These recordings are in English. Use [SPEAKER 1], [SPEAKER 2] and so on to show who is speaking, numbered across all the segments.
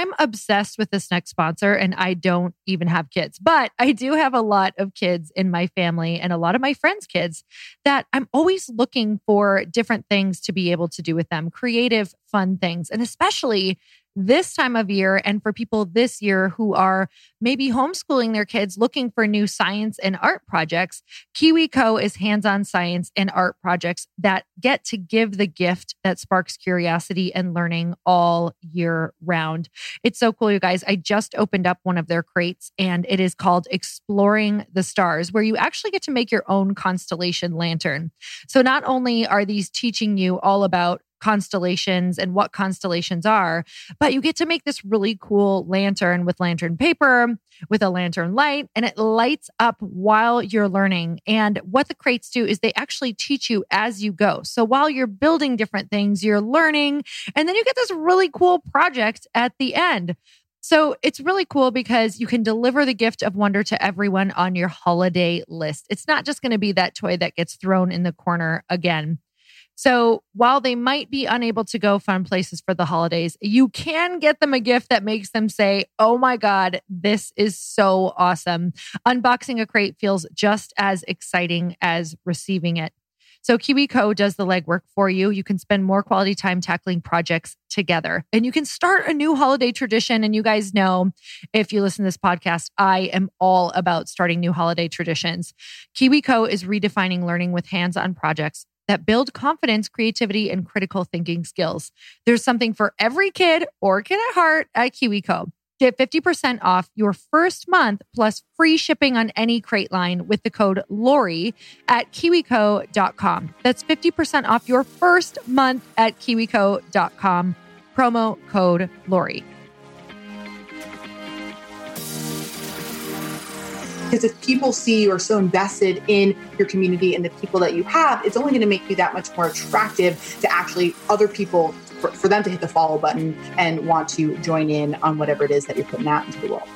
[SPEAKER 1] I'm obsessed with this next sponsor and I don't even have kids, but I do have a lot of kids in my family and a lot of my friends' kids that I'm always looking for different things to be able to do with them, creative, fun things. And especially this time of year and for people this year who are maybe homeschooling their kids looking for new science and art projects, KiwiCo is hands on science and art projects that get to give the gift that sparks curiosity and learning all year round. It's so cool, you guys. I just opened up one of their crates and it is called Exploring the Stars, where you actually get to make your own constellation lantern. So not only are these teaching you all about constellations and what constellations are. But you get to make this really cool lantern with lantern paper, with a lantern light, and it lights up while you're learning. And what the crates do is they actually teach you as you go. So while you're building different things, you're learning, and then you get this really cool project at the end. So it's really cool because you can deliver the gift of wonder to everyone on your holiday list. It's not just going to be that toy that gets thrown in the corner again. So while they might be unable to go fun places for the holidays, you can get them a gift that makes them say, Oh my God, this is so awesome. Unboxing a crate feels just as exciting as receiving it. So KiwiCo does the legwork for you. You can spend more quality time tackling projects together and you can start a new holiday tradition. And you guys know, if you listen to this podcast, I am all about starting new holiday traditions. KiwiCo is redefining learning with hands on projects that build confidence, creativity, and critical thinking skills. There's something for every kid or kid at heart at KiwiCo. Get 50% off your first month plus free shipping on any crate line with the code LORI at kiwico.com. That's 50% off your first month at kiwico.com. Promo code LORI.
[SPEAKER 2] Because if people see you are so invested in your community and the people that you have, it's only going to make you that much more attractive to actually other people for, for them to hit the follow button and want to join in on whatever it is that you're putting out into the world.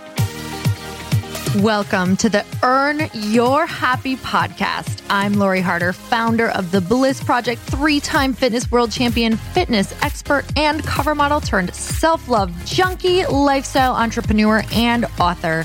[SPEAKER 3] Welcome to the Earn Your Happy podcast. I'm Lori Harder, founder of the Bliss Project, three time fitness world champion, fitness expert, and cover model turned self love junkie, lifestyle entrepreneur, and author.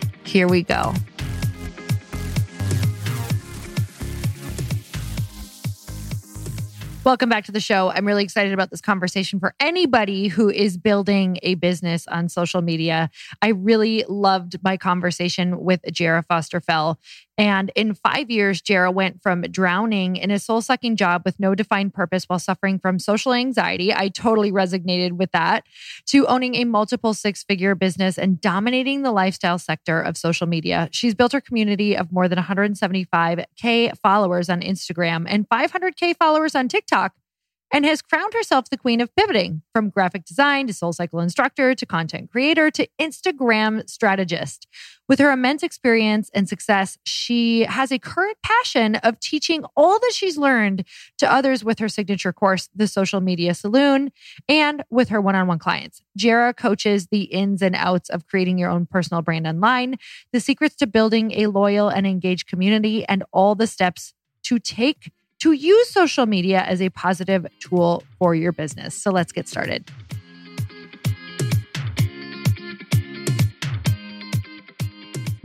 [SPEAKER 3] Here we go. Welcome back to the show. I'm really excited about this conversation for anybody who is building a business on social media. I really loved my conversation with Jera Foster Fell. And in five years, Jera went from drowning in a soul sucking job with no defined purpose while suffering from social anxiety. I totally resonated with that to owning a multiple six figure business and dominating the lifestyle sector of social media. She's built her community of more than 175K followers on Instagram and 500K followers on TikTok and has crowned herself the queen of pivoting from graphic design to soul cycle instructor to content creator to Instagram strategist. With her immense experience and success, she has a current passion of teaching all that she's learned to others with her signature course, The Social Media Saloon, and with her one on one clients. Jera coaches the ins and outs of creating your own personal brand online, the secrets to building a loyal and engaged community, and all the steps to take to use social media as a positive tool for your business. So let's get started.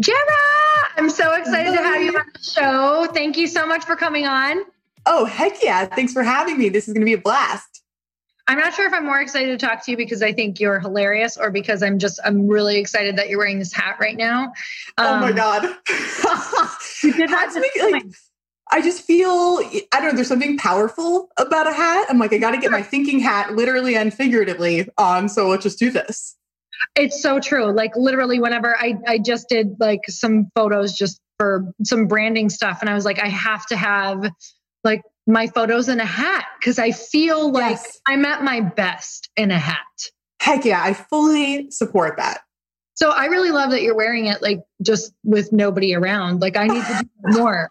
[SPEAKER 3] Jera, I'm so excited to have you on the show. Thank you so much for coming on.
[SPEAKER 2] Oh, heck yeah. Thanks for having me. This is going to be a blast.
[SPEAKER 3] I'm not sure if I'm more excited to talk to you because I think you're hilarious or because I'm just, I'm really excited that you're wearing this hat right now.
[SPEAKER 2] Um, oh my um, God. you did that. like, I just feel I don't know. There's something powerful about a hat. I'm like, I got to get my thinking hat, literally and figuratively, on. So let's just do this.
[SPEAKER 3] It's so true. Like literally, whenever I I just did like some photos just for some branding stuff, and I was like, I have to have like my photos in a hat because I feel like yes. I'm at my best in a hat.
[SPEAKER 2] Heck yeah, I fully support that.
[SPEAKER 3] So I really love that you're wearing it like just with nobody around. Like I need to do more.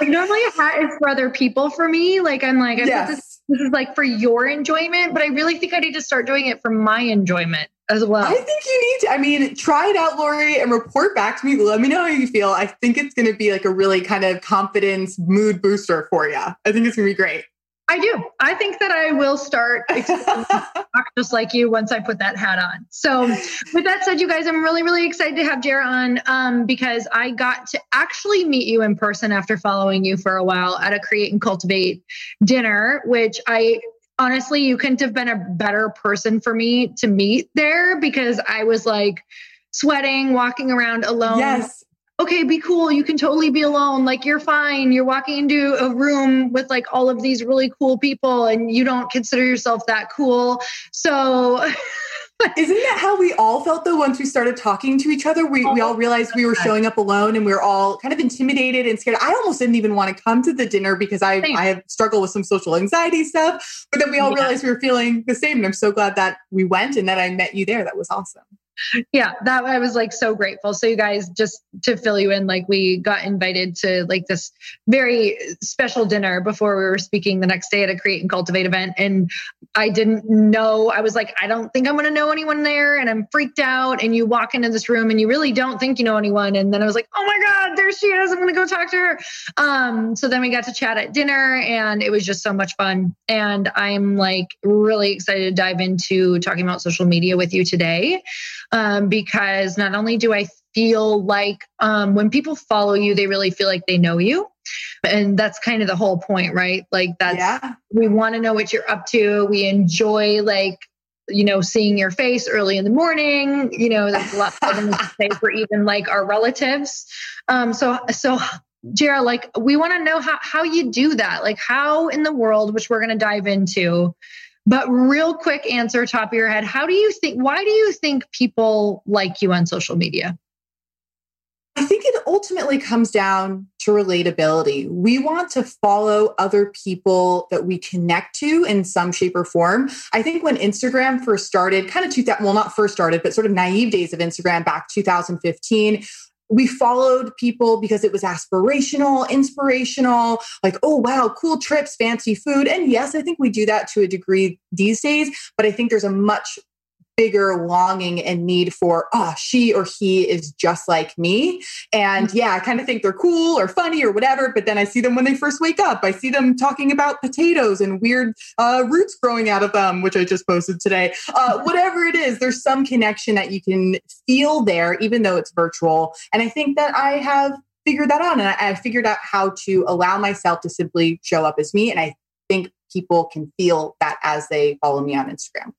[SPEAKER 3] Like normally a hat is for other people for me. Like I'm like, I yes. this, this is like for your enjoyment, but I really think I need to start doing it for my enjoyment as well. I
[SPEAKER 2] think you need to. I mean, try it out, Lori, and report back to me. Let me know how you feel. I think it's going to be like a really kind of confidence mood booster for you. I think it's going to be great.
[SPEAKER 3] I do. I think that I will start just like you once I put that hat on. So, with that said, you guys, I'm really, really excited to have Jera on um, because I got to actually meet you in person after following you for a while at a Create and Cultivate dinner, which I honestly, you couldn't have been a better person for me to meet there because I was like sweating, walking around alone.
[SPEAKER 2] Yes
[SPEAKER 3] okay, be cool. You can totally be alone. Like you're fine. You're walking into a room with like all of these really cool people and you don't consider yourself that cool. So
[SPEAKER 2] Isn't that how we all felt though once we started talking to each other? We, we all oh, realized we were showing up alone and we were all kind of intimidated and scared. I almost didn't even want to come to the dinner because I, I have struggled with some social anxiety stuff. But then we all yeah. realized we were feeling the same. And I'm so glad that we went and that I met you there. That was awesome
[SPEAKER 3] yeah that i was like so grateful. So you guys just to fill you in like we got invited to like this very special dinner before we were speaking the next day at a create and cultivate event and i didn't know i was like i don't think i'm going to know anyone there and i'm freaked out and you walk into this room and you really don't think you know anyone and then i was like oh my god there she is i'm going to go talk to her. Um so then we got to chat at dinner and it was just so much fun and i'm like really excited to dive into talking about social media with you today um, because not only do I feel like um, when people follow you, they really feel like they know you. And that's kind of the whole point, right? Like that's, yeah. we want to know what you're up to. We enjoy like
[SPEAKER 4] you know, seeing your face early in the morning. You know, that's a lot to say for even like our relatives. Um, so, so Jera, like we want to know how, how you do that. Like how in the world, which we're going to dive into, but real quick answer top of your head. How do you think, why do you think people like you on social media?
[SPEAKER 2] I think it ultimately comes down to relatability. We want to follow other people that we connect to in some shape or form. I think when Instagram first started, kind of 2000, well, not first started, but sort of naive days of Instagram back 2015, we followed people because it was aspirational, inspirational, like, oh, wow, cool trips, fancy food. And yes, I think we do that to a degree these days, but I think there's a much bigger longing and need for, oh, she or he is just like me. And yeah, I kind of think they're cool or funny or whatever. But then I see them when they first wake up. I see them talking about potatoes and weird uh, roots growing out of them, which I just posted today. Uh, whatever it is, there's some connection that you can feel there, even though it's virtual. And I think that I have figured that out. And I, I figured out how to allow myself to simply show up as me. And I think people can feel that as they follow me on Instagram.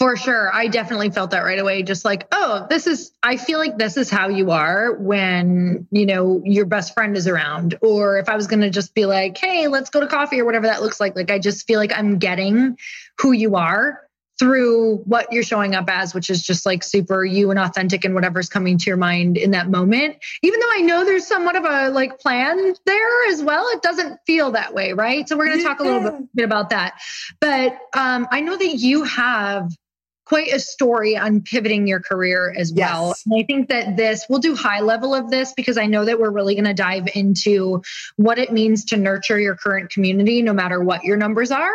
[SPEAKER 4] For sure. I definitely felt that right away. Just like, oh, this is, I feel like this is how you are when, you know, your best friend is around. Or if I was going to just be like, hey, let's go to coffee or whatever that looks like. Like, I just feel like I'm getting who you are through what you're showing up as, which is just like super you and authentic and whatever's coming to your mind in that moment. Even though I know there's somewhat of a like plan there as well, it doesn't feel that way, right? So we're going to talk a little bit, bit about that. But um, I know that you have quite a story on pivoting your career as yes. well. And I think that this, we'll do high level of this because I know that we're really going to dive into what it means to nurture your current community, no matter what your numbers are.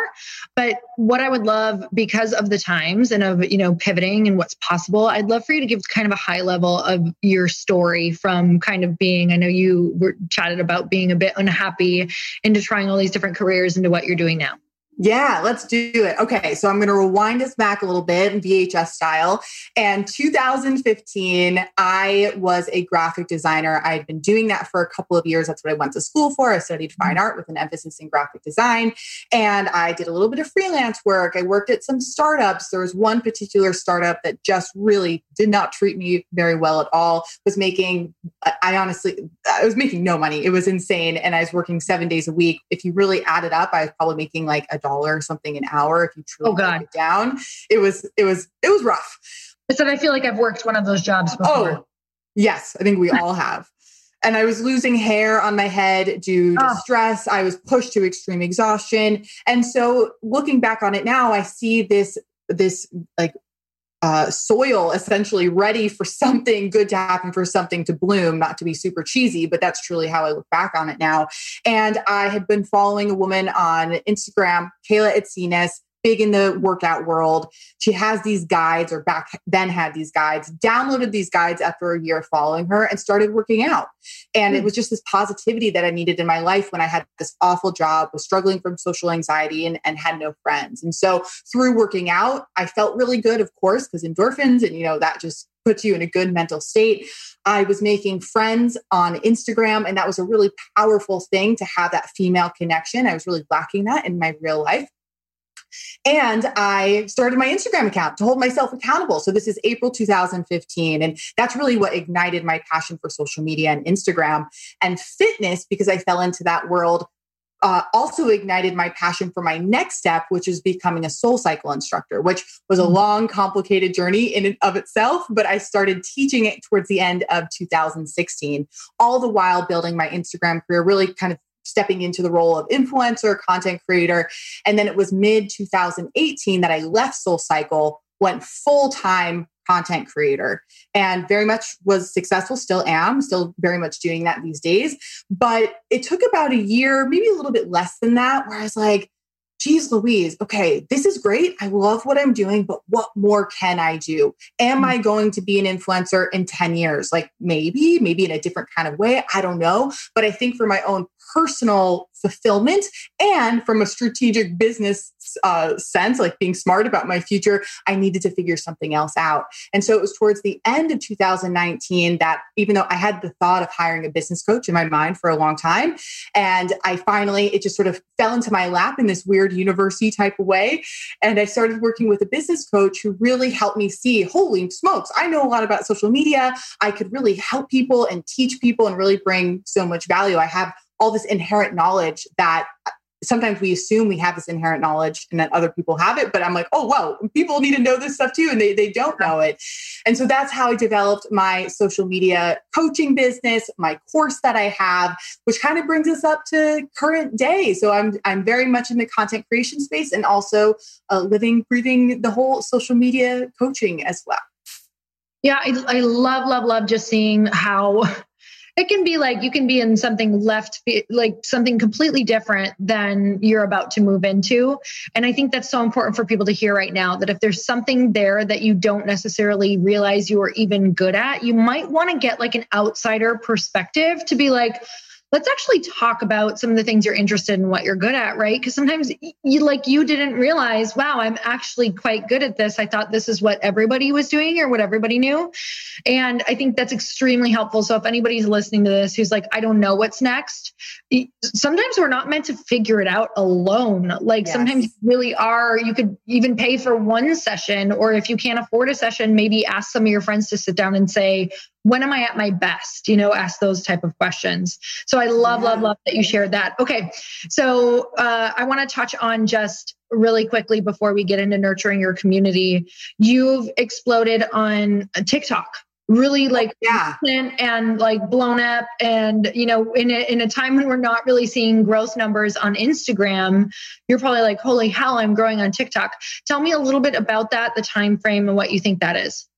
[SPEAKER 4] But what I would love, because of the times and of, you know, pivoting and what's possible, I'd love for you to give kind of a high level of your story from kind of being, I know you were chatted about being a bit unhappy into trying all these different careers into what you're doing now.
[SPEAKER 2] Yeah, let's do it. Okay, so I'm going to rewind us back a little bit in VHS style. And 2015, I was a graphic designer. I had been doing that for a couple of years. That's what I went to school for. I studied fine mm-hmm. art with an emphasis in graphic design. And I did a little bit of freelance work. I worked at some startups. There was one particular startup that just really did not treat me very well at all. Was making, I honestly, I was making no money. It was insane. And I was working seven days a week. If you really add it up, I was probably making like a dollar or something an hour if you truly oh, God. it down. It was it was it was rough.
[SPEAKER 4] I said I feel like I've worked one of those jobs oh, before. Oh,
[SPEAKER 2] yes, I think we all have. And I was losing hair on my head due to oh. stress. I was pushed to extreme exhaustion. And so looking back on it now, I see this this like uh, soil essentially ready for something good to happen, for something to bloom, not to be super cheesy, but that's truly how I look back on it now. And I had been following a woman on Instagram, Kayla Itsines, big in the workout world. She has these guides, or back then had these guides, downloaded these guides after a year following her and started working out. And mm. it hmm. was just this positivity that I needed in my life when I had this awful job, was struggling from social anxiety and, and had no friends. And so through working out, I felt really good, of course, because endorphins and, you know, that just puts you in a good mental state. I was making friends on Instagram, and that was a really powerful thing to have that female connection. I was really lacking that in my real life. And I started my Instagram account to hold myself accountable. So this is April 2015. And that's really what ignited my passion for social media and Instagram and fitness because I fell into that world. Uh, also ignited my passion for my next step, which is becoming a soul cycle instructor, which was a mm. long, complicated journey in and of itself. But I started teaching it towards the end of 2016, all the while building my Instagram career, really kind of stepping into the role of influencer, content creator. And then it was mid 2018 that I left Soul Cycle, went full time content creator, and very much was successful, still am, still very much doing that these days. But it took about a year, maybe a little bit less than that, where I was like, geez Louise, okay, this is great. I love what I'm doing, but what more can I do? Am I going to be an influencer in 10 years? Like maybe, maybe in a different kind of way. I don't know. But I think for my own personal fulfillment and from a strategic business uh, sense, like being smart about my future, I needed to figure something else out. And so it was towards the end of 2019 that even though I had the thought of hiring a business coach in my mind for a long time, and I finally, it just sort of fell into my lap in this weird university type of way. And I started working with a business coach who really helped me see, holy smokes, I know a lot about social media. I could really help people and teach people and really bring so much value. I have all this inherent knowledge that sometimes we assume we have this inherent knowledge and that other people have it but i'm like oh wow people need to know this stuff too and they, they don't know it. And so that's how i developed my social media coaching business my course that i have which kind of brings us up to current day. So i'm i'm very much in the content creation space and also uh, living breathing the whole social media coaching as well.
[SPEAKER 4] Yeah I, I love love love just seeing how it can be like you can be in something left like something completely different than you're about to move into. And i think that's so important for people to hear right now that if there's something there that you don't necessarily realize you are even good at you might want to get like an outsider perspective to be like let's actually talk about some of the things you're interested in what you're good at right? Because sometimes you like you didn't realize wow i'm actually quite good at this. I thought this is what everybody was doing or what everybody knew. And i think that's extremely helpful. So if anybody's listening to this who's like i don't know what's next sometimes we're not meant to figure it out alone. Like yes. sometimes you really are. You could even pay for one session or if you can't afford a session maybe ask some of your friends to sit down and say when am I at my best? You know, ask those type of questions. So I love, love, love that you shared that. Okay. So uh, I want to touch on just really quickly before we get into nurturing your community. You've exploded on TikTok really like
[SPEAKER 2] yeah
[SPEAKER 4] and like blown up and you know in a, in a time when we're not really seeing growth numbers on instagram you're probably like holy hell i'm growing on tiktok tell me a little bit about that the time frame and what you think that is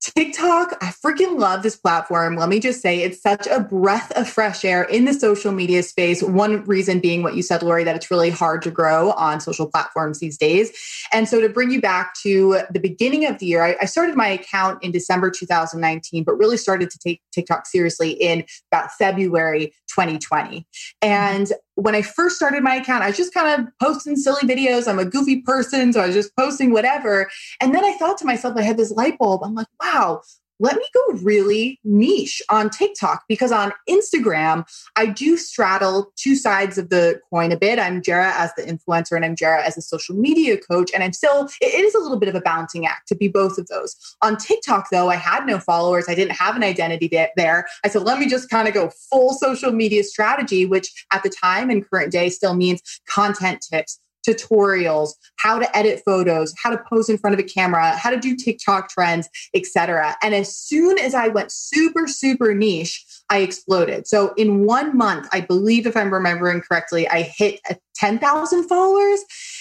[SPEAKER 2] TikTok, I freaking love this platform. Let me just say it's such a breath of fresh air in the social media space. One reason being what you said, Lori, that it's really hard to grow on social platforms these days. And so to bring you back to the beginning of the year, I, I started my account in December 2019, but really started to take TikTok seriously in about February 2020. And when I first started my account, I was just kind of posting silly videos. I'm a goofy person, so I was just posting whatever. And then I thought to myself, I had this light bulb. I'm like, wow, let me go really niche on TikTok because on Instagram, I do straddle two sides of the coin a bit. I'm Jera as the influencer and I'm Jera as a social media coach. And I'm still, it is a little bit of a balancing act to be both of those. On TikTok, though, I had no followers. I didn't have an identity there. I said, let me just kind of go full social media strategy, which at the time and current day still means content tips tutorials, how to edit photos, how to pose in front of a camera, how to do TikTok trends, etc. And as soon as I went super super niche, I exploded. So in one month, I believe if I'm remembering correctly, I hit uh, 10,000 followers.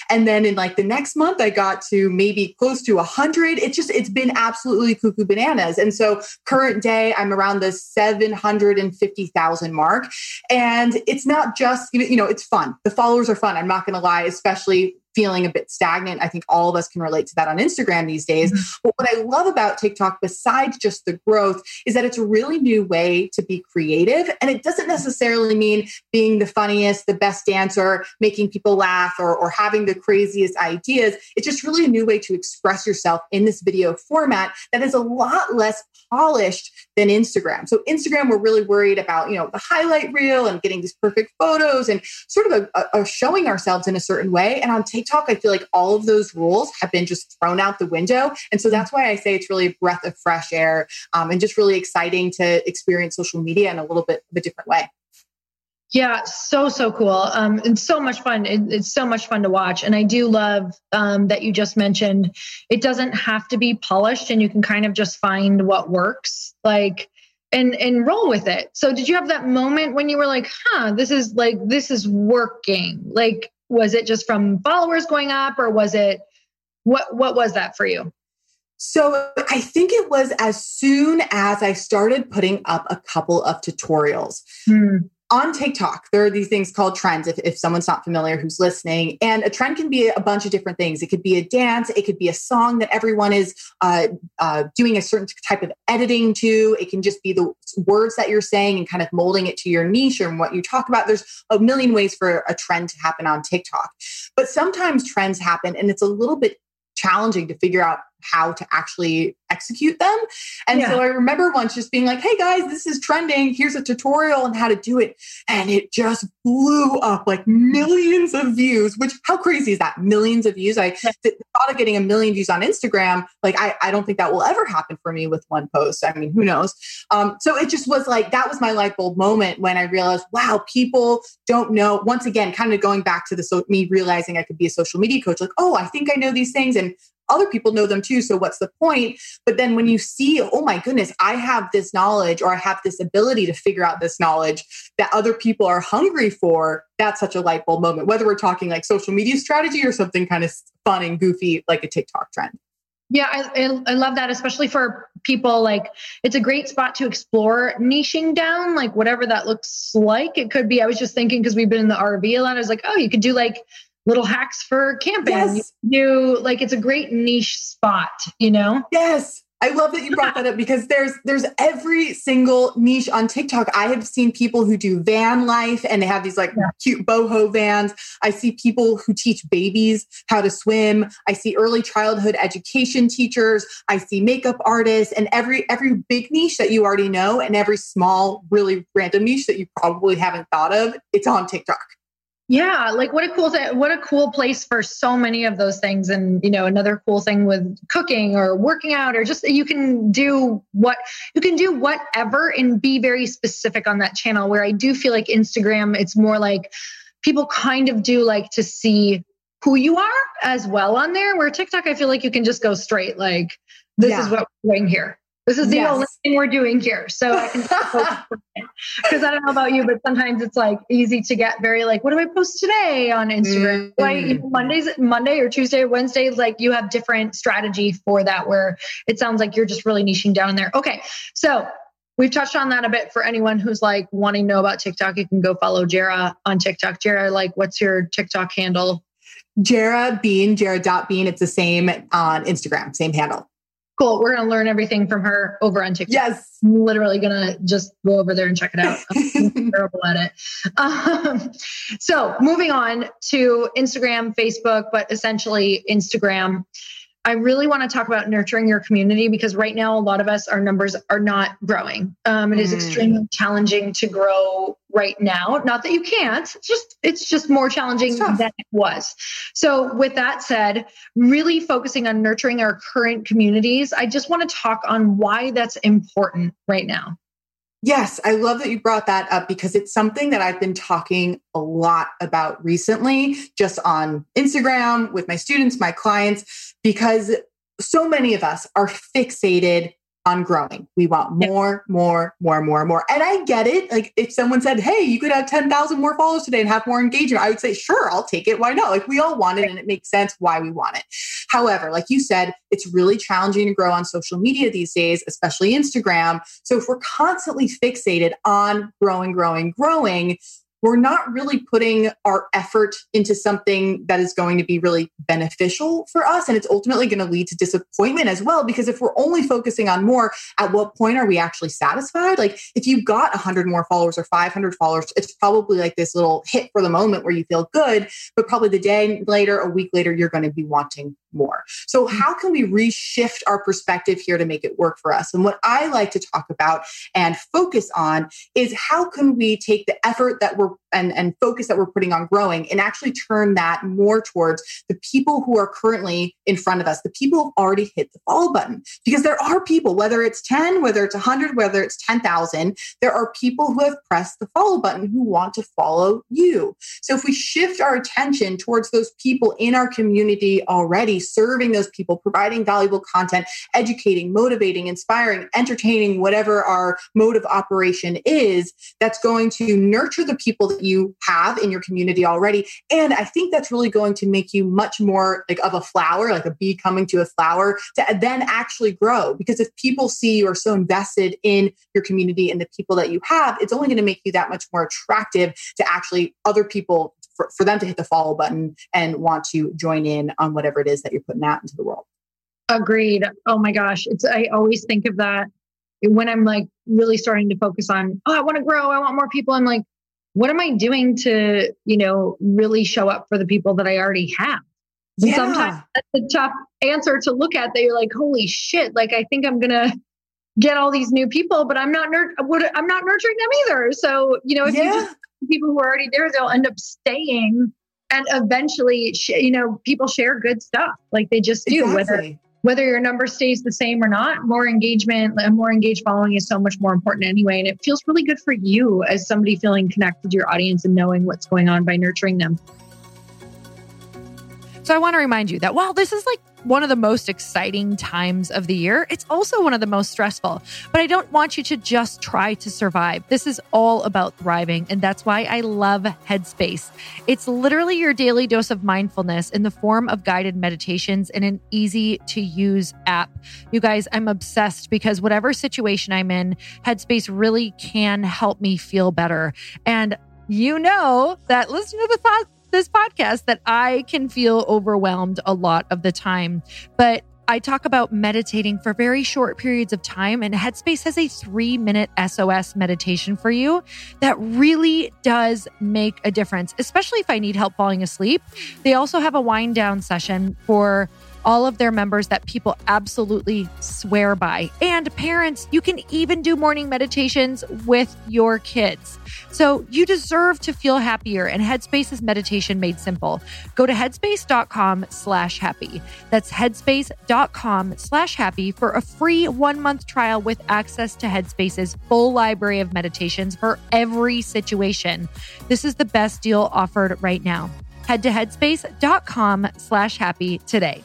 [SPEAKER 2] And then in like the next month, I got to maybe close to 100. It's just, it's been absolutely cuckoo bananas. And so current day, I'm around the 750,000 mark. And it's not just, you know, it's fun. The followers are fun. I'm not going to lie, especially feeling a bit stagnant. I think all of us can relate to that on Instagram these days. Mm-hmm. But what I love about TikTok, besides just the growth, is that it's a really new way to be creative. And it doesn't necessarily mean being the funniest, the best dancer, making people laugh, or, or having the craziest ideas. It's just really a new way to express yourself in this video format that is a lot less polished than Instagram. So Instagram, we're really worried about, you know, the highlight reel and getting these perfect photos and sort of a, a showing ourselves in a certain way. And on TikTok, I feel like all of those rules have been just thrown out the window. And so that's why I say it's really a breath of fresh air um, and just really exciting to experience social media in a little bit of a different way.
[SPEAKER 4] Yeah, so so cool, um, and so much fun. It, it's so much fun to watch, and I do love um, that you just mentioned it doesn't have to be polished, and you can kind of just find what works, like and and roll with it. So, did you have that moment when you were like, "Huh, this is like this is working"? Like, was it just from followers going up, or was it what what was that for you?
[SPEAKER 2] So I think it was as soon as I started putting up a couple of tutorials. Hmm on TikTok, there are these things called trends. If, if someone's not familiar who's listening, and a trend can be a bunch of different things. It could be a dance, it could be a song that everyone is uh, uh, doing a certain type of editing to. It can just be the words that you're saying and kind of molding it to your niche and what you talk about. There's a million ways for a trend to happen on TikTok. But sometimes trends happen and it's a little bit challenging to figure out how to actually execute them. And yeah. so I remember once just being like, hey guys, this is trending. Here's a tutorial on how to do it. And it just blew up like millions of views, which how crazy is that? Millions of views. I thought of getting a million views on Instagram. Like, I, I don't think that will ever happen for me with one post. I mean, who knows? Um, so it just was like, that was my light bulb moment when I realized, wow, people don't know. Once again, kind of going back to the so me realizing I could be a social media coach, like, oh, I think I know these things. And other people know them too. So what's the point? But then when you see, oh my goodness, I have this knowledge or I have this ability to figure out this knowledge that other people are hungry for, that's such a light bulb moment, whether we're talking like social media strategy or something kind of fun and goofy like a TikTok trend.
[SPEAKER 4] Yeah, I, I love that, especially for people like it's a great spot to explore niching down, like whatever that looks like. It could be, I was just thinking because we've been in the RV a lot, I was like, oh, you could do like little hacks for camping. Yes. You like it's a great niche spot, you know?
[SPEAKER 2] Yes. I love that you brought that up because there's there's every single niche on TikTok. I have seen people who do van life and they have these like yeah. cute boho vans. I see people who teach babies how to swim. I see early childhood education teachers. I see makeup artists and every every big niche that you already know and every small really random niche that you probably haven't thought of, it's on TikTok.
[SPEAKER 4] Yeah, like what a cool thing, what a cool place for so many of those things. And, you know, another cool thing with cooking or working out or just you can do what you can do whatever and be very specific on that channel. Where I do feel like Instagram, it's more like people kind of do like to see who you are as well on there. Where TikTok, I feel like you can just go straight, like, this yeah. is what we're doing here. This is the yes. only thing we're doing here. So I can because I don't know about you, but sometimes it's like easy to get very like, what do I post today on Instagram? Mm-hmm. Why Mondays, Monday or Tuesday or Wednesday, like you have different strategy for that where it sounds like you're just really niching down there. Okay. So we've touched on that a bit for anyone who's like wanting to know about TikTok. You can go follow Jera on TikTok. Jera, like what's your TikTok handle?
[SPEAKER 2] Jera Bean, Jera.bean. It's the same on Instagram, same handle
[SPEAKER 4] cool. We're going to learn everything from her over on TikTok.
[SPEAKER 2] Yes.
[SPEAKER 4] I'm literally going to just go over there and check it out. I'm terrible at it. Um, so moving on to Instagram, Facebook, but essentially Instagram. I really want to talk about nurturing your community because right now a lot of us our numbers are not growing. Um, it mm. is extremely challenging to grow right now. Not that you can't, it's just it's just more challenging than it was. So with that said, really focusing on nurturing our current communities, I just want to talk on why that's important right now.
[SPEAKER 2] Yes, I love that you brought that up because it's something that I've been talking a lot about recently, just on Instagram with my students, my clients, because so many of us are fixated on growing. We want more, more, more, more, more. And I get it. Like if someone said, hey, you could have 10,000 more followers today and have more engagement, I would say, sure, I'll take it. Why not? Like we all want it and it makes sense why we want it. However, like you said, it's really challenging to grow on social media these days, especially Instagram. So if we're constantly fixated on growing, growing, growing, we're not really putting our effort into something that is going to be really beneficial for us. And it's ultimately going to lead to disappointment as well. Because if we're only focusing on more, at what point are we actually satisfied? Like if you got 100 more followers or 500 followers, it's probably like this little hit for the moment where you feel good. But probably the day later, a week later, you're going to be wanting more. So, hmm. how can we reshift our perspective here to make it work for us? And what I like to talk about and focus on is how can we take the effort that we're and, and focus that we're putting on growing and actually turn that more towards the people who are currently in front of us, the people who've already hit the follow button. Because there are people, whether it's 10, whether it's 100, whether it's 10,000, there are people who have pressed the follow button who want to follow you. So, if we shift our attention towards those people in our community already, serving those people, providing valuable content, educating, motivating, inspiring, entertaining, whatever our mode of operation is, that's going to nurture the people that you have in your community already. And I think that's really going to make you much more like of a flower, like a bee coming to a flower, to then actually grow. Because if people see you are so invested in your community and the people that you have, it's only going to make you that much more attractive to actually other people for, for them to hit the follow button and want to join in on whatever it is that you're putting out into the world.
[SPEAKER 4] Agreed. Oh my gosh. It's I always think of that when I'm like really starting to focus on, oh, I want to grow, I want more people, I'm like, what am I doing to, you know, really show up for the people that I already have? Yeah. Sometimes that's a tough answer to look at that you're like, holy shit, like I think I'm gonna get all these new people, but I'm not nur- I'm not nurturing them either. So, you know, if yeah. you just people who are already there, they'll end up staying and eventually, you know, people share good stuff like they just do, exactly. whether whether your number stays the same or not, more engagement, a more engaged following is so much more important anyway. And it feels really good for you as somebody feeling connected to your audience and knowing what's going on by nurturing them.
[SPEAKER 3] So I want to remind you that while this is like one of the most exciting times of the year. It's also one of the most stressful. But I don't want you to just try to survive. This is all about thriving. And that's why I love Headspace. It's literally your daily dose of mindfulness in the form of guided meditations in an easy to use app. You guys, I'm obsessed because whatever situation I'm in, Headspace really can help me feel better. And you know that listening to the this podcast that I can feel overwhelmed a lot of the time. But I talk about meditating for very short periods of time, and Headspace has a three minute SOS meditation for you that really does make a difference, especially if I need help falling asleep. They also have a wind down session for all of their members that people absolutely swear by. And parents, you can even do morning meditations with your kids. So you deserve to feel happier and Headspace is meditation made simple. Go to headspace.com slash happy. That's headspace.com slash happy for a free one month trial with access to Headspace's full library of meditations for every situation. This is the best deal offered right now. Head to headspace.com slash happy today.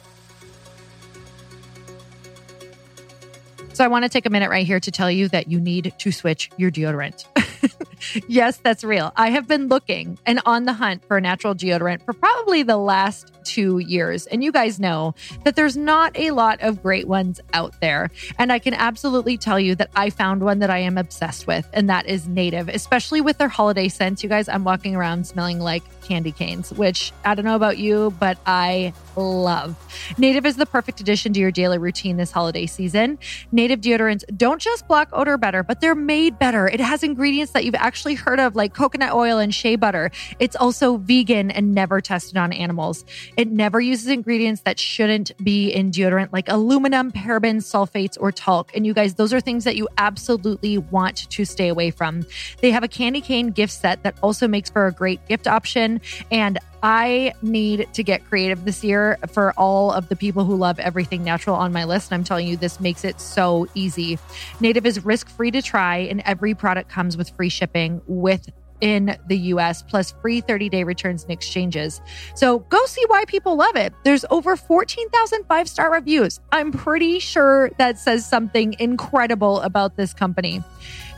[SPEAKER 3] So I want to take a minute right here to tell you that you need to switch your deodorant. yes, that's real. I have been looking and on the hunt for a natural deodorant for probably the last two years. And you guys know that there's not a lot of great ones out there. And I can absolutely tell you that I found one that I am obsessed with, and that is Native, especially with their holiday scents. You guys, I'm walking around smelling like candy canes, which I don't know about you, but I love. Native is the perfect addition to your daily routine this holiday season. Native deodorants don't just block odor better, but they're made better. It has ingredients that you've actually heard of, like coconut oil and shea butter. It's also vegan and never tested on animals. It never uses ingredients that shouldn't be in deodorant, like aluminum, parabens, sulfates, or talc. And you guys, those are things that you absolutely want to stay away from. They have a candy cane gift set that also makes for a great gift option. And I need to get creative this year for all of the people who love everything natural on my list. And I'm telling you, this makes it so easy. Native is risk free to try, and every product comes with free shipping with in the US, plus free 30 day returns and exchanges. So go see why people love it. There's over 14,000 five star reviews. I'm pretty sure that says something incredible about this company.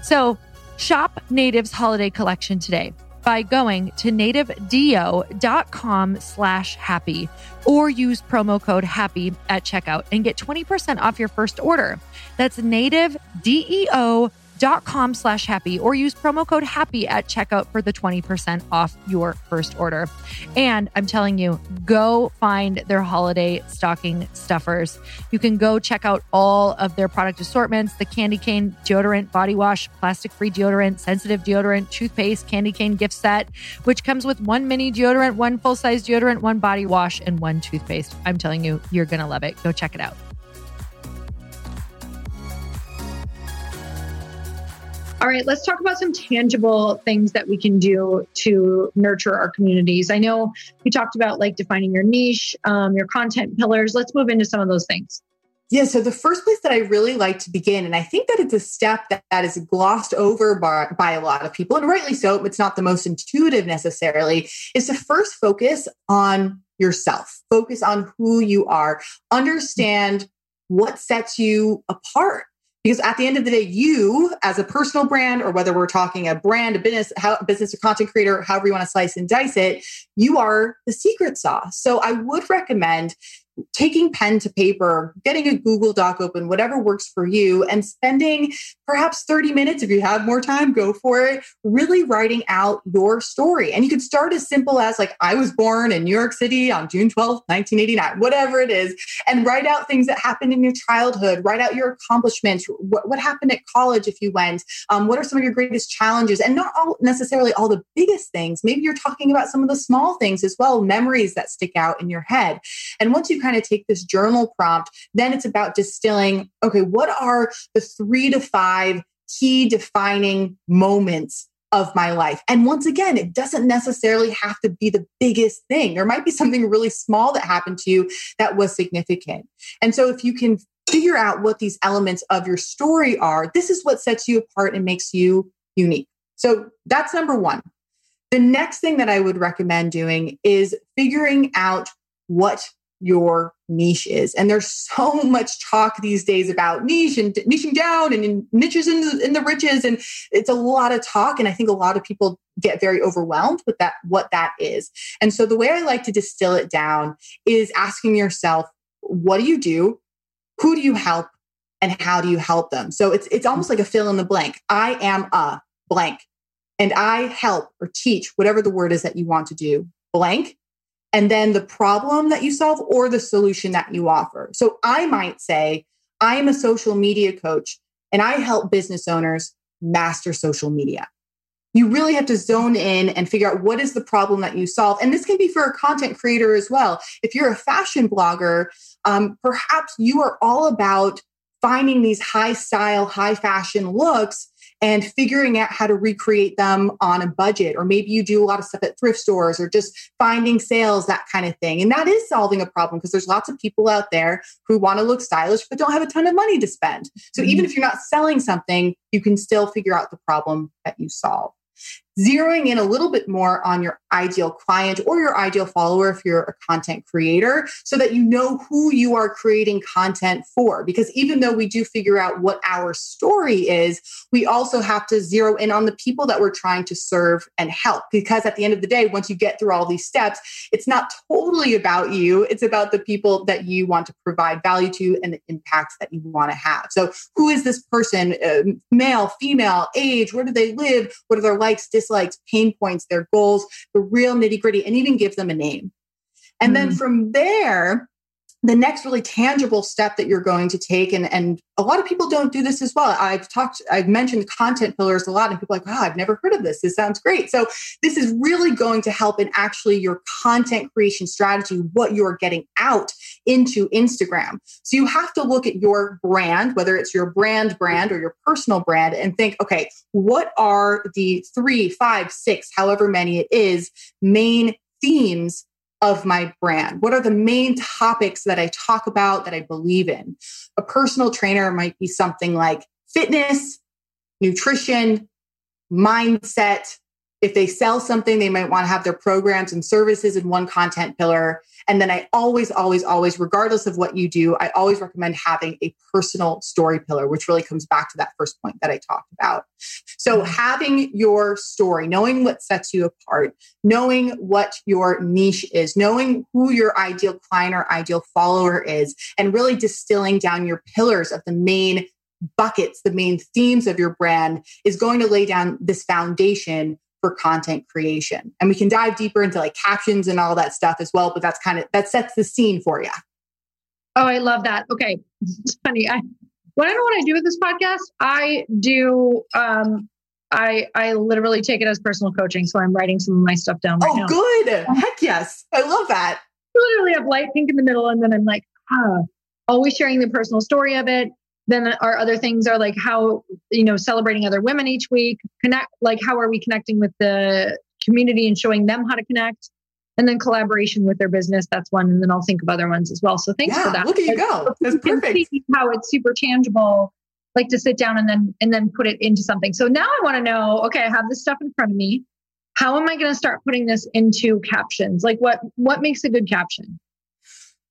[SPEAKER 3] So shop Native's holiday collection today by going to nativedeo.com slash happy or use promo code happy at checkout and get 20% off your first order. That's native Com slash happy or use promo code happy at checkout for the 20% off your first order. And I'm telling you, go find their holiday stocking stuffers. You can go check out all of their product assortments, the candy cane deodorant, body wash, plastic free deodorant, sensitive deodorant, toothpaste, candy cane gift set, which comes with one mini deodorant, one full size deodorant, one body wash, and one toothpaste. I'm telling you, you're going to love it. Go check it out.
[SPEAKER 4] All right, let's talk about some tangible things that we can do to nurture our communities. I know we talked about like defining your niche, um, your content pillars. Let's move into some of those things.
[SPEAKER 2] Yeah, so the first place that I really like to begin, and I think that it's a step that, that is glossed over by, by a lot of people, and rightly so, it's not the most intuitive necessarily, is to first focus on yourself, focus on who you are, understand what sets you apart because at the end of the day you as a personal brand or whether we're talking a brand a business how business or content creator however you want to slice and dice it you are the secret sauce. So i would recommend taking pen to paper, getting a Google Doc open, whatever works for you, and spending perhaps 30 minutes, if you have more time, go for it, really writing out your story. And you could start as simple as, like, I was born in New York City on June 12th, 1989, whatever it is, and write out things that happened in your childhood, write out your accomplishments, what, what happened at college if you went, um, what are some of your greatest challenges, and not all necessarily all the biggest things. Maybe you're talking about some of the small things as well, memories that stick out in your head. And once you kind of take this journal prompt, then it's about distilling okay, what are the three to five key defining moments of my life. And once again, it doesn't necessarily have to be the biggest thing. There might be something really small that happened to you that was significant. And so if you can figure out what these elements of your story are, this is what sets you apart and makes you unique. So that's number one. The next thing that I would recommend doing is figuring out what your niche is. And there's so much talk these days about niche and niching down and niches in the, in the riches. And it's a lot of talk. And I think a lot of people get very overwhelmed with that, what that is. And so the way I like to distill it down is asking yourself, what do you do? Who do you help? And how do you help them? So it's, it's almost like a fill in the blank. I am a blank and I help or teach whatever the word is that you want to do blank and then the problem that you solve or the solution that you offer. So I might say, I am a social media coach and I help business owners master social media. You really have to zone in and figure out what is the problem that you solve. And this can be for a content creator as well. If you're a fashion blogger, um, perhaps you are all about finding these high style, high fashion looks and figuring out how to recreate them on a budget. Or maybe you do a lot of stuff at thrift stores or just finding sales, that kind of thing. And that is solving a problem because there's lots of people out there who want to look stylish but don't have a ton of money to spend. So mm-hmm. even if you're not selling something, you can still figure out the problem that you solve zeroing in a little bit more on your ideal client or your ideal follower if you're a content creator so that you know who you are creating content for. Because even though we do figure out what our story is we also have to zero in on the people that we're trying to serve and help. Because at the end of the day once you get through all these steps it's not totally about you. It's about the people that you want to provide value to and the impacts that you want to have. So who is this person? Uh, male female age? Where do they live? What are their likes dislikes, pain points, their goals, the real nitty gritty, and even give them a name. And mm. then from there, the next really tangible step that you're going to take and, and a lot of people don't do this as well. I've talked i've mentioned content pillars a lot and people like wow i've never heard of this. This sounds great. So this is really going to help in actually your content creation strategy what you're getting out into instagram. So you have to look at your brand whether it's your brand brand or your personal brand and think okay what are the three five six however many it is main themes of my brand? What are the main topics that I talk about that I believe in? A personal trainer might be something like fitness, nutrition, mindset, if they sell something, they might want to have their programs and services in one content pillar. And then I always, always, always, regardless of what you do, I always recommend having a personal story pillar, which really comes back to that first point that I talked about. So mm-hmm. having your story, knowing what sets you apart, knowing what your niche is, knowing who your ideal client or ideal follower is, and really distilling down your pillars of the main buckets, the main themes of your brand is going to lay down this foundation for content creation. And we can dive deeper into like captions and all that stuff as well, but that's kind of that sets the scene for you.
[SPEAKER 4] Oh, I love that. Okay. It's funny. I what I don't want to do with this podcast, I do um I I literally take it as personal coaching. So I'm writing some of my stuff down right
[SPEAKER 2] oh,
[SPEAKER 4] now.
[SPEAKER 2] good. Heck yes. I love that.
[SPEAKER 4] I literally have light pink in the middle, and then I'm like, ah, always sharing the personal story of it, then our other things are like how you know celebrating other women each week connect like how are we connecting with the community and showing them how to connect? And then collaboration with their business that's one and then i'll think of other ones as well. So thanks
[SPEAKER 2] yeah,
[SPEAKER 4] for that
[SPEAKER 2] look at you go. that's perfect.
[SPEAKER 4] how it's super tangible like to sit down and then and then put it into something. So now i want to know okay i have this stuff in front of me. How am i going to start putting this into captions? Like what what makes a good caption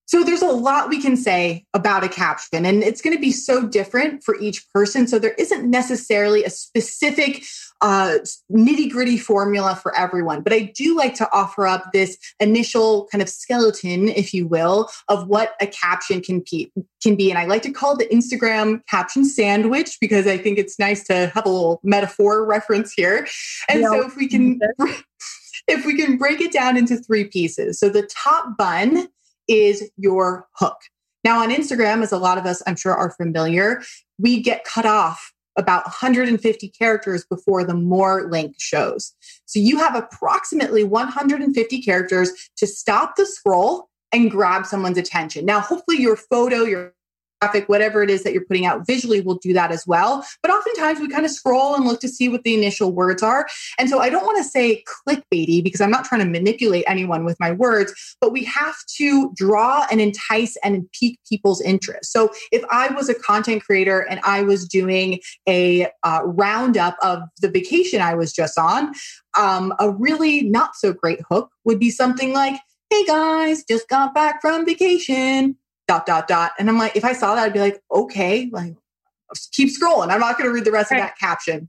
[SPEAKER 2] so there's a lot we can say about a caption, and it's going to be so different for each person. So there isn't necessarily a specific uh, nitty gritty formula for everyone. But I do like to offer up this initial kind of skeleton, if you will, of what a caption can be. Can be, and I like to call the Instagram caption sandwich because I think it's nice to have a little metaphor reference here. And yeah. so, if we can, if we can break it down into three pieces, so the top bun is your hook. Now, on Instagram, as a lot of us I'm sure are familiar, we get cut off about 150 characters before the more link shows. So you have approximately 150 characters to stop the scroll and grab someone's attention. Now, hopefully, your photo, your graphic, whatever it is that you're putting out visually will do that as well. But oftentimes we kind of scroll and look to see what the initial words are. And so I don't want to say clickbaity because I'm not trying to manipulate anyone with my words, but we have to draw and entice and pique people's interest. So if I was a content creator and I was doing a uh, roundup of the vacation I was just on, um, a really not so great hook would be something like, Hey guys, just got back from vacation dot dot dot. And i'm like if i saw that i'd be like okay like keep scrolling. I'm not going to read the rest right. of that caption.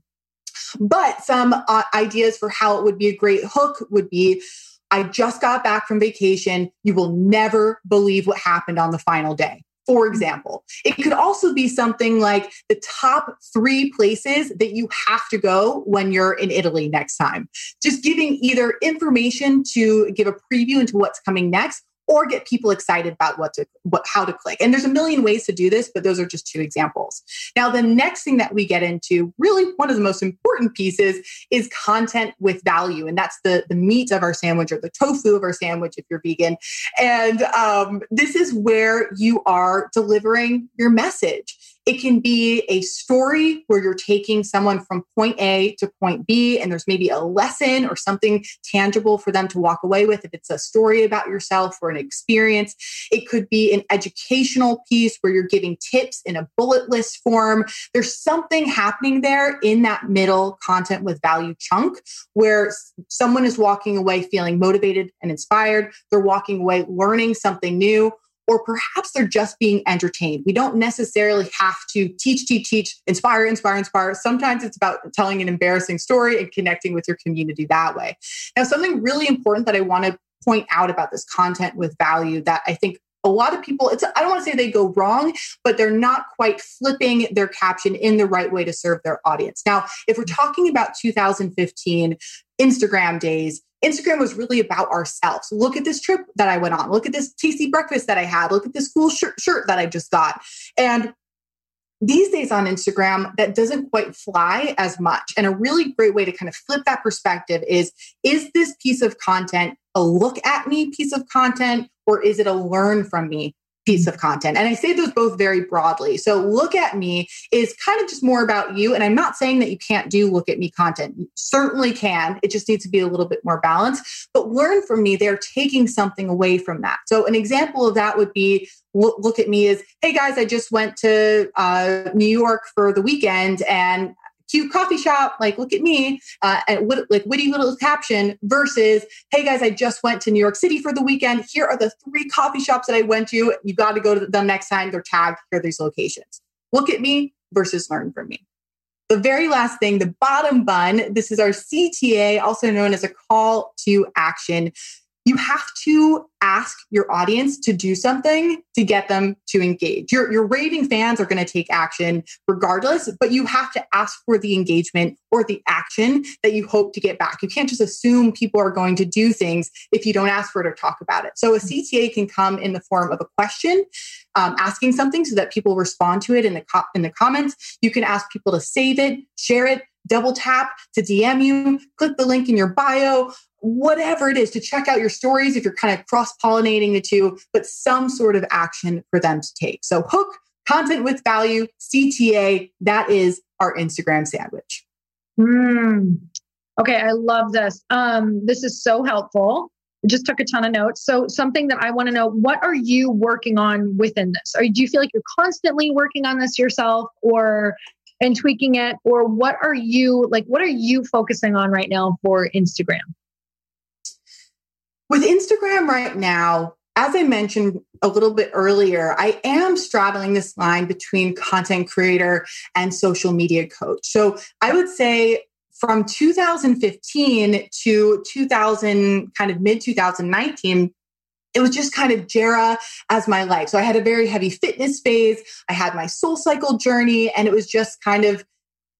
[SPEAKER 2] But some uh, ideas for how it would be a great hook would be i just got back from vacation. You will never believe what happened on the final day. For example it could also be something like the top three places that you have to go when you're in italy next time. Just giving either information to give a preview into what's coming next or get people excited about what to what how to click. And there's a million ways to do this, but those are just two examples. Now, the next thing that we get into, really one of the most important pieces is content with value. And that's the, the meat of our sandwich or the tofu of our sandwich if you're vegan. And um, this is where you are delivering your message. It can be a story where you're taking someone from point A to point B, and there's maybe a lesson or something tangible for them to walk away with. If it's a story about yourself or an experience, it could be an educational piece where you're giving tips in a bullet list form. There's something happening there in that middle content with value chunk where someone is walking away feeling motivated and inspired. They're walking away learning something new or perhaps they're just being entertained. We don't necessarily have to teach, teach, teach, inspire, inspire, inspire. Sometimes it's about telling an embarrassing story and connecting with your community that way. Now, something really important that I want to point out about this content with value that I think a lot of people it's i don't want to say they go wrong but they're not quite flipping their caption in the right way to serve their audience now if we're talking about 2015 instagram days Instagram was really about ourselves. Look at this trip that I went on. Look at this tasty breakfast that I had. Look at this cool shirt, shirt that I just got. And these days on Instagram, that doesn't quite fly as much. And a really great way to kind of flip that perspective is is this piece of content a look at me piece of content or is it a learn from me piece of content. And I say those both very broadly. So look at me is kind of just more about you. And I'm not saying that you can't do look at me content. You certainly can. It just needs to be a little bit more balanced. But learn from me, they're taking something away from that. So an example of that would be look, at me is, hey guys, I just went to uh, New York for the weekend and cute coffee shop, like look at me, uh, and wit- like witty little caption versus, hey guys, I just went to New York City for the weekend. Here are the three coffee shops that I went to. You got to go to them next time. They're tagged. Here are these locations. Look at me versus learn from me. The very last thing, the bottom bun, this is our CTA, also known as a call to action you have to ask your audience to do something to get them to engage. Your, your raving fans are going to take action regardless, but you have to ask for the engagement or the action that you hope to get back. You can't just assume people are going to do things if you don't ask for it or talk about it. So a CTA can come in the form of a question, um, asking something so that people respond to it in the, co- in the comments. You can ask people to save it, share it, double tap to DM you, click the link in your bio, whatever it is to check out your stories if you're kind of cross pollinating the two, but some sort of action for them to take. So, hook, content with value, CTA, that is our Instagram sandwich.
[SPEAKER 4] Mm. Okay, I love this. Um, this is so helpful. just took a ton of notes. So, something that I want to know what are you working on within this? Or do you feel like you're constantly working on this yourself or and tweaking it? Or what are you like, what are you focusing on right now for Instagram?
[SPEAKER 2] With Instagram right now, as I mentioned a little bit earlier, I am straddling this line between content creator and social media coach. So I would say from 2015 to 2000, kind of mid 2019, it was just kind of Jera as my life. So I had a very heavy fitness phase. I had my soul cycle journey, and it was just kind of,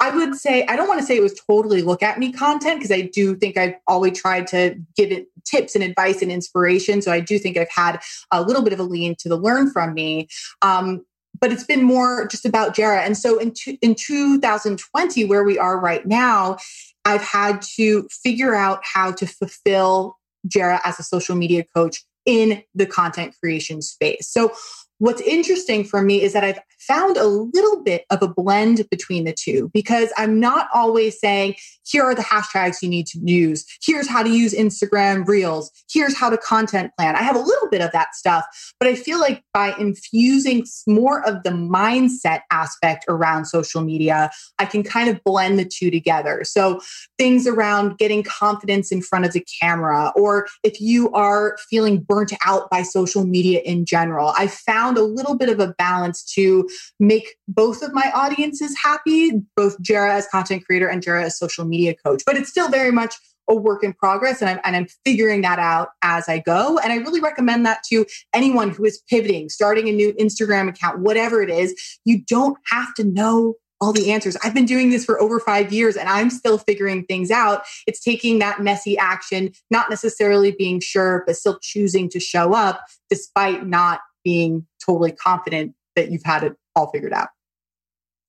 [SPEAKER 2] I would say, I don't want to say it was totally look at me content because I do think I've always tried to give it tips and advice and inspiration. So I do think I've had a little bit of a lean to the learn from me. Um, but it's been more just about Jera. And so in, in 2020, where we are right now, I've had to figure out how to fulfill Jera as a social media coach in the content creation space. So What's interesting for me is that I've found a little bit of a blend between the two because I'm not always saying, here are the hashtags you need to use. Here's how to use Instagram Reels. Here's how to content plan. I have a little bit of that stuff, but I feel like by infusing more of the mindset aspect around social media, I can kind of blend the two together. So things around getting confidence in front of the camera, or if you are feeling burnt out by social media in general, I found found a little bit of a balance to make both of my audiences happy, both Jera as content creator and Jera as social media coach. But it's still very much a work in progress and I'm, and I'm figuring that out as I go. And I really recommend that to anyone who is pivoting, starting a new Instagram account, whatever it is. You don't have to know all the answers. I've been doing this for over five years and I'm still figuring things out. It's taking that messy action, not necessarily being sure, but still choosing to show up despite not being totally confident that you've had it all figured out.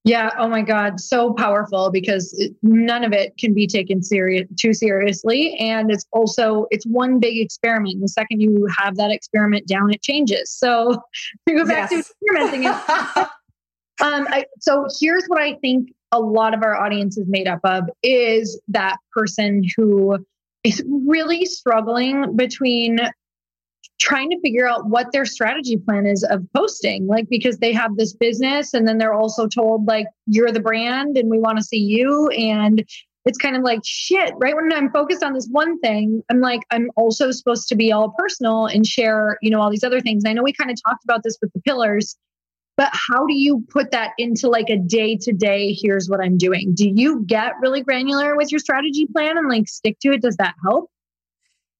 [SPEAKER 4] Yeah. Oh my God. So powerful because it, none of it can be taken serious too seriously. And it's also, it's one big experiment. The second you have that experiment down, it changes. So to go back yes. to experimenting. um, I, so here's what I think a lot of our audience is made up of is that person who is really struggling between trying to figure out what their strategy plan is of posting like because they have this business and then they're also told like you're the brand and we want to see you. And it's kind of like shit right? When i'm focused on this one thing i'm like i'm also supposed to be all personal and share you know all these other things. And i know we kind of talked about this with the pillars but how do you put that into like a day to day here's what i'm doing. Do you get really granular with your strategy plan and like stick to it? Does that help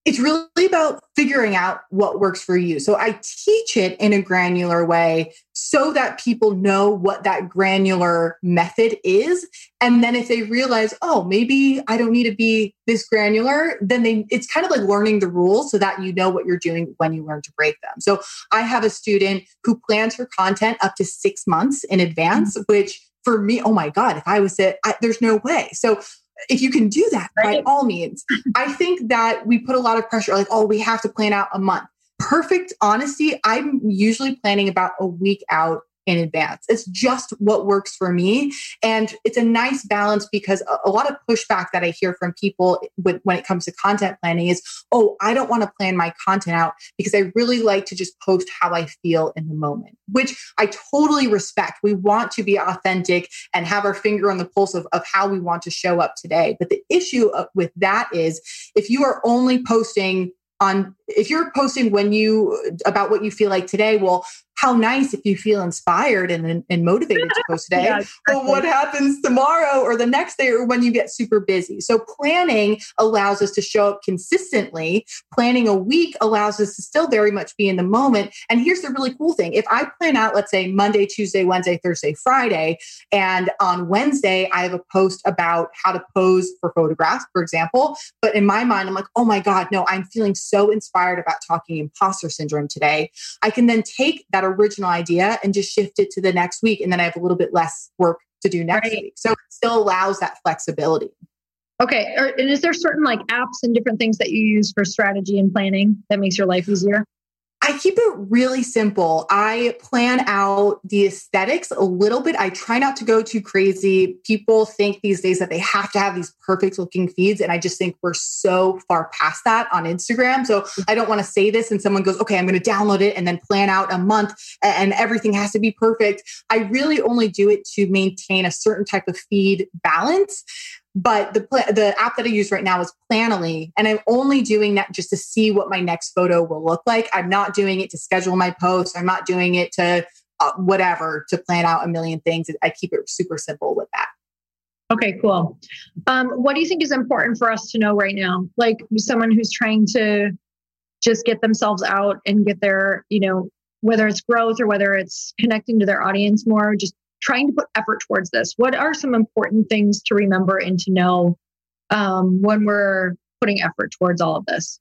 [SPEAKER 2] it's really about figuring out what works for you. So I teach it in a granular way so that people know what that granular method is. And then if they realize, oh, maybe I don't need to be this granular, then they it's kind of like learning the rules so that you know what you're doing when you learn to break them. So I have a student who plans her content up to six months in advance, mm-hmm. which for me, oh my God, if I was it, I, there's no way. So if you can do that right. by all means i think that we put a lot of pressure like oh we have to plan out a month perfect honesty i'm usually planning about a week out in advance. It's just what works for me. And it's a nice balance because a, lot of pushback that I hear from people when it comes to content planning is, oh, I don't want to plan my content out because I really like to just post how I feel in the moment, which I totally respect. We want to be authentic and have our finger on the pulse of, of how we want to show up today. But the issue uh, with that is if you are only posting on if you're posting when you about what you feel like today well how nice if you feel inspired and, and motivated to post today. yeah, exactly. But what happens tomorrow or the next day or when you get super busy? So planning allows us to show up consistently. Planning a week allows us to still very much be in the moment. And here's the really cool thing. If I plan out, let's say Monday, Tuesday, Wednesday, Thursday, Friday, and on Wednesday, I have a post about how to pose for photographs, for example. But in my mind, I'm like, oh my God, no, I'm feeling so inspired about talking imposter syndrome today. I can then take that original idea and just shift it to the next week. And then I have a little bit less work to do next right. week. So it still allows that flexibility.
[SPEAKER 4] Okay. And is there certain like apps and different things that you use for strategy and planning that makes your life easier?
[SPEAKER 2] I keep it really simple. I plan out the aesthetics a little bit. I try not to go too crazy. People think these days that they have to have these perfect looking feeds. And I just think we're so far past that on Instagram. So I don't want to say this and someone goes, okay, I'm going to download it and then plan out a month and everything has to be perfect. I really only do it to maintain a certain type of feed balance. But the the app that I use right now is Planoly, and I'm only doing that just to see what my next photo will look like. I'm not doing it to schedule my post. I'm not doing it to uh, whatever to plan out a million things. I keep it super simple with that.
[SPEAKER 4] Okay, cool. Um, what do you think is important for us to know right now? Like someone who's trying to just get themselves out and get their, you know, whether it's growth or whether it's connecting to their audience more, just trying to put effort towards this. What are some important things to remember and to know um, when we're putting effort towards all of this?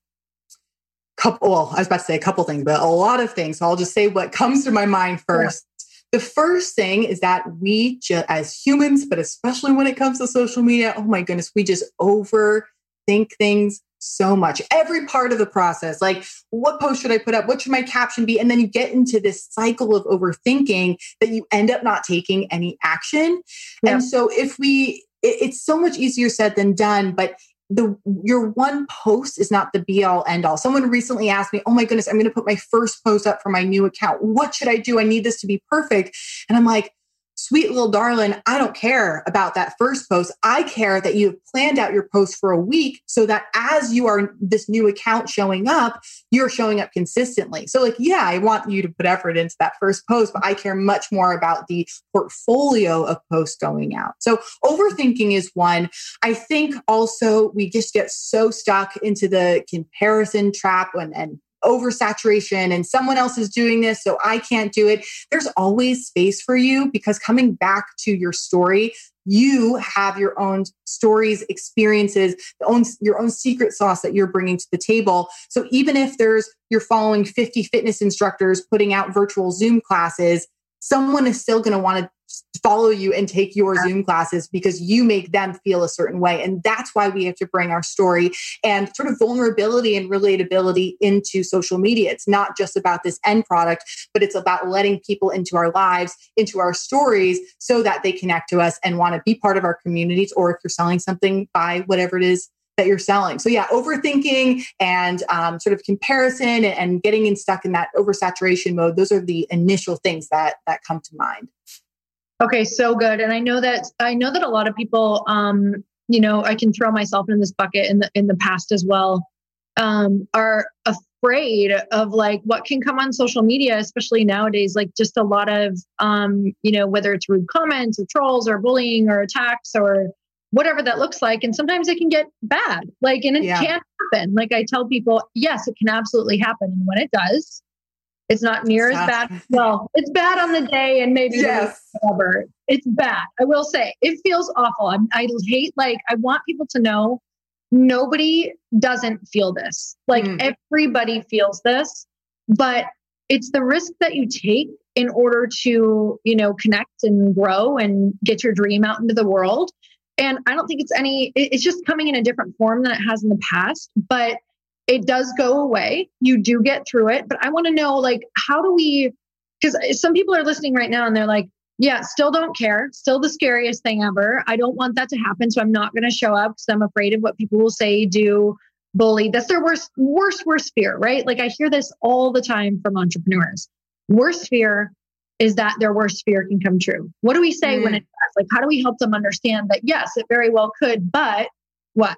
[SPEAKER 2] Couple, well, I was about to say a couple things, but a lot of things. So I'll just say what comes to my mind first. The first thing is that we just, as humans, but especially when it comes to social media, oh my goodness, we just overthink things so much. Every part of the process, like what post should I put up? What should my caption be? And then you get into this cycle of overthinking that you end up not taking any action. Yeah. And so if we, it, it's so much easier said than done, but the your one post is not the be all end all. Someone recently asked me, "Oh my goodness, I'm going to put my first post up for my new account. What should I do? I need this to be perfect." And I'm like, sweet little darling, I don't care about that first post. I care that you have planned out your post for a week so that as you are this new account showing up, you're showing up consistently. So, like, yeah, I want you to put effort into that first post, but I care much more about the portfolio of posts going out. So, overthinking is one. I think also we just get so stuck into the comparison trap and, and oversaturation and someone else is doing this, so I can't do it. There's always space for you because coming back to your story, you have your own stories, experiences, own, your own secret sauce that you're bringing to the table. So even if there's you're following 50 fitness instructors putting out virtual Zoom classes, someone is still going to want to follow you and take your Zoom classes because you make them feel a certain way. And that's why we have to bring our story and sort of vulnerability and relatability into social media. It's not just about this end product, but it's about letting people into our lives, into our stories, so that they connect to us and want to be part of our communities. Or if you're selling something, buy whatever it is that you're selling. So yeah, overthinking and um, sort of comparison and, and getting in stuck in that oversaturation mode. Those are the initial things that that come to mind.
[SPEAKER 4] Okay, so good. And I know that I know that a lot of people um, you know, I can throw myself in this bucket in the in the past as well. Um, are afraid of like what can come on social media, especially nowadays, like just a lot of um, you know, whether it's rude comments or trolls or bullying or attacks or whatever that looks like. And sometimes it can get bad. Like, and it yeah. can happen. Like I tell people, yes, it can absolutely happen. And when it does, it's not near as bad. Well, it's bad on the day and maybe yes. whatever. It's bad. I will say it feels awful. I'm, I hate like I want people to know nobody doesn't feel this. Like mm. everybody feels this, but it's the risk that you take in order to, you know, connect and grow and get your dream out into the world. And I don't think it's any, it's just coming in a different form than it has in the past. But it does go away. You do get through it. But I want to know, like, how do we, because some people are listening right now and they're like, yeah, still don't care. Still the scariest thing ever. I don't want that to happen. So I'm not going to show up because I'm afraid of what people will say, do, bully. That's their worst, worst, worst fear, right? Like I hear this all the time from entrepreneurs. Worst fear is that their worst fear can come true. What do we say mm. when it does? Like, how do we help them understand that, yes, it very well could, but what?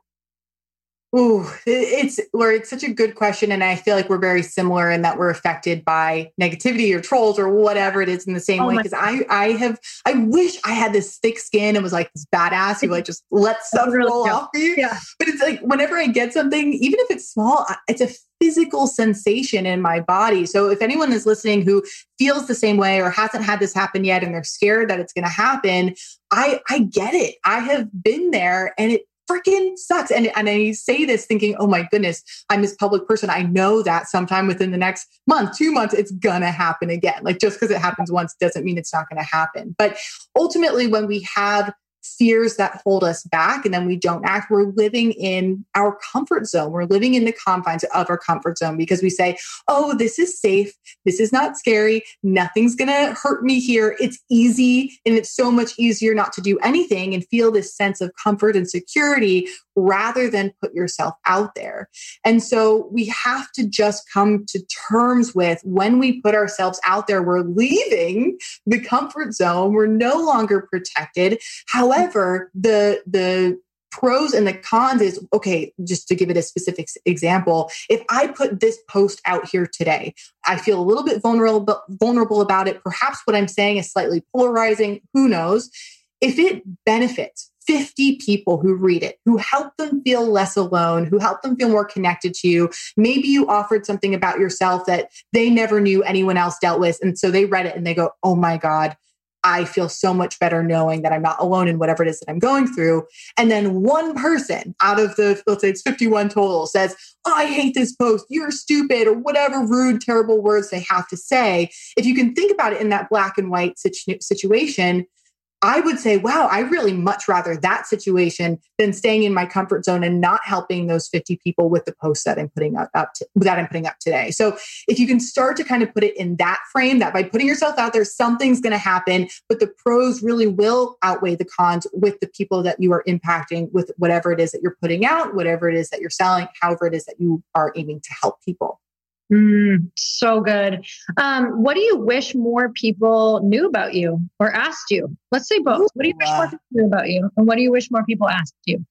[SPEAKER 2] Ooh, it's where it's such a good question, and I feel like we're very similar in that we're affected by negativity or trolls or whatever it is in the same oh way. Because I, I have, I wish I had this thick skin and was like this badass who like just let stuff really roll off you. Yeah. But it's like whenever I get something, even if it's small, it's a physical sensation in my body. So if anyone is listening who feels the same way or hasn't had this happen yet and they're scared that it's going to happen, I I get it. I have been there and it freaking sucks. And, and I say this thinking, oh my goodness, I'm this public person. I know that sometime within the next month, two months, it's gonna happen again. Like just because it happens once doesn't mean it's not gonna happen. But ultimately, when we have fears that hold us back and then we don't act, we're living in our comfort zone. We're living in the confines of our comfort zone because we say, oh, this is safe. This is not scary. Nothing's going to hurt me here. It's easy. And it's so much easier not to do anything and feel this sense of comfort and security rather than put yourself out there. And so we have to just come to terms with when we put ourselves out there, we're leaving the comfort zone. We're no longer protected. However, the, the, pros and the cons is okay just to give it a specific example if i put this post out here today i feel a little bit vulnerable vulnerable about it perhaps what i'm saying is slightly polarizing who knows if it benefits 50 people who read it, who help them feel less alone, who help them feel more connected to you. Maybe you offered something about yourself that they never knew anyone else dealt with. And so they read it and they go, oh my God, I feel so much better knowing that I'm not alone in whatever it is that I'm going through. And then one person out of the, let's say it's 51 total, says, oh, I hate this post, you're stupid, or whatever rude, terrible words they have to say. If you can think about it in that black and white situ- situation, I would say, wow, I really much rather that situation than staying in my comfort zone and not helping those 50 people with the post that I'm putting up, up to, that I'm putting up today. So if you can start to kind of put it in that frame, that by putting yourself out there, something's going to happen, but the pros really will outweigh the cons with the people that you are impacting with whatever it is that you're putting out, whatever it is that you're selling, however it is that you are aiming to help people.
[SPEAKER 4] Mm, so good. Um, what do you wish more people knew about you or asked you? Let's say both. Ooh, what do you wish more people knew about you? And what do you wish more people asked you?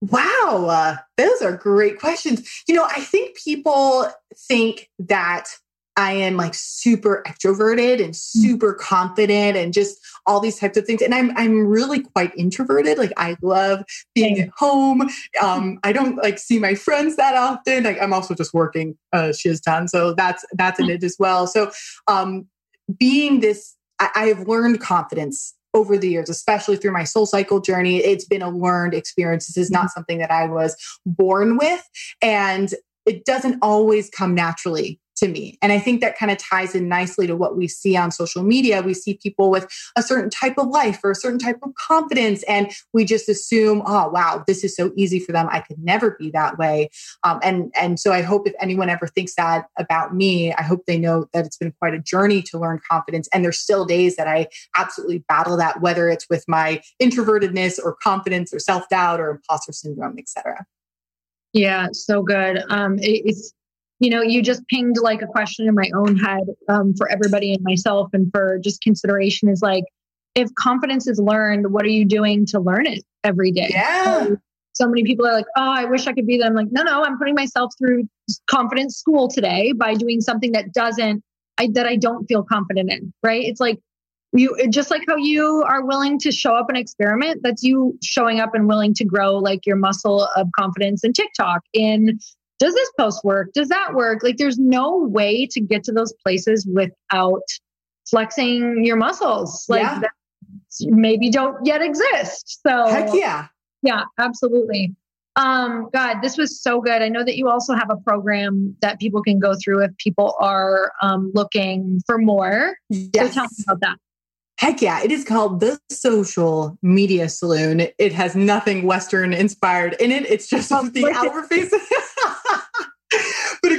[SPEAKER 2] Wow, uh, those are great questions. You know, I think people think that I am like super extroverted and mm. super confident and just all these types of things. And I'm I'm really quite introverted. Like I love being at home. Um, I don't like see my friends that often. Like I'm also just working uh shiz ton. So that's that's in mm. it as well. So um being this I, I have learned confidence over the years, especially through my soul cycle journey. It's been a learned experience. This is not mm. something that I was born with. And it doesn't always come naturally to me. And I think that kind of ties in nicely to what we see on social media. We see people with a certain type of life or a certain type of confidence, and we just assume, oh, wow, this is so easy for them. I could never be that way. Um, and, and so I hope if anyone ever thinks that about me, I hope they know that it's been quite a journey to learn confidence. And there's still days that I absolutely battle that, whether it's with my introvertedness or confidence or self doubt or imposter syndrome, etc.
[SPEAKER 4] Yeah, so good. Um, it, it's you know, you just pinged like a question in my own head um, for everybody and myself, and for just consideration is like, if confidence is learned, what are you doing to learn it every day?
[SPEAKER 2] Yeah.
[SPEAKER 4] So, so many people are like, oh, I wish I could be them. Like, no, no, I'm putting myself through confidence school today by doing something that doesn't, I, that I don't feel confident in. Right? It's like you, just like how you are willing to show up and experiment. That's you showing up and willing to grow like your muscle of confidence in TikTok, in does this post work? Does that work? Like there's no way to get to those places without flexing your muscles. Like yeah. maybe don't yet exist. So
[SPEAKER 2] heck yeah.
[SPEAKER 4] Yeah, absolutely. Um, God, this was so good. I know that you also have a program that people can go through if people are um, looking for more.
[SPEAKER 2] Yes.
[SPEAKER 4] So tell me about that.
[SPEAKER 2] Heck yeah. It is called the Social Media Saloon. It has nothing Western inspired in it. It's just oh, the hour face.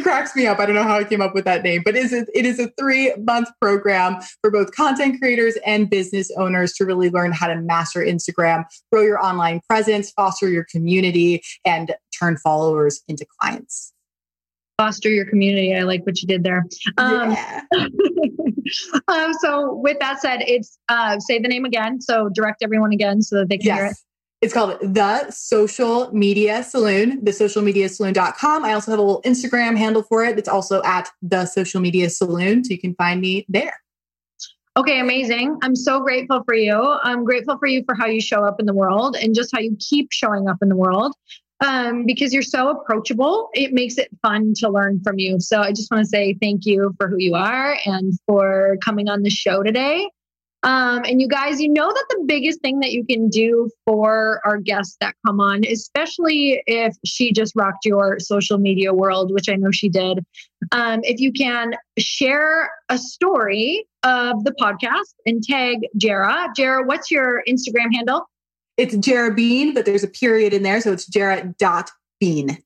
[SPEAKER 2] cracks me up. I don't know how I came up with that name, but it is a, it is a three month program for both content creators and business owners to really learn how to master Instagram, grow your online presence, foster your community, and turn followers into clients.
[SPEAKER 4] Foster your community. I like what you did there. Um, yeah. um, so, with that said, it's uh, say the name again. So, direct everyone again so that they can yes. hear it.
[SPEAKER 2] It's called The Social Media Saloon, thesocialmediasaloon.com. I also have a little Instagram handle for it. It's also at The Social Media Saloon. So you can find me there.
[SPEAKER 4] Okay, amazing. I'm so grateful for you. I'm grateful for you for how you show up in the world and just how you keep showing up in the world um, because you're so approachable. It makes it fun to learn from you. So I just want to say thank you for who you are and for coming on the show today. Um, and you guys, you know that the biggest thing that you can do for our guests that come on, especially if she just rocked your social media world, which I know she did, um, if you can share a story of the podcast and tag Jera. Jera, what's your Instagram handle?
[SPEAKER 2] It's Jera Bean, but there's a period in there. So it's Jera.bean.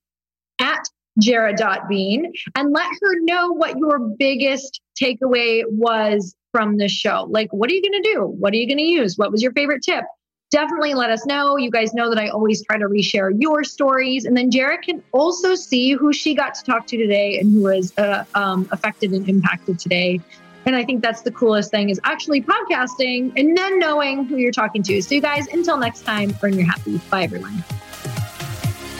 [SPEAKER 4] At Jera.bean. And let her know what your biggest takeaway was from the show. Like, what are you going to do? What are you going to use? What was your favorite tip? Definitely let us know. You guys know that I always try to reshare your stories. And then Jarrett can also see who she got to talk to today and who was uh, um, affected and impacted today. And I think that's the coolest thing is actually podcasting and then knowing who you're talking to. So, you guys, until next time, earn your happy. Bye, everyone.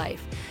[SPEAKER 3] life.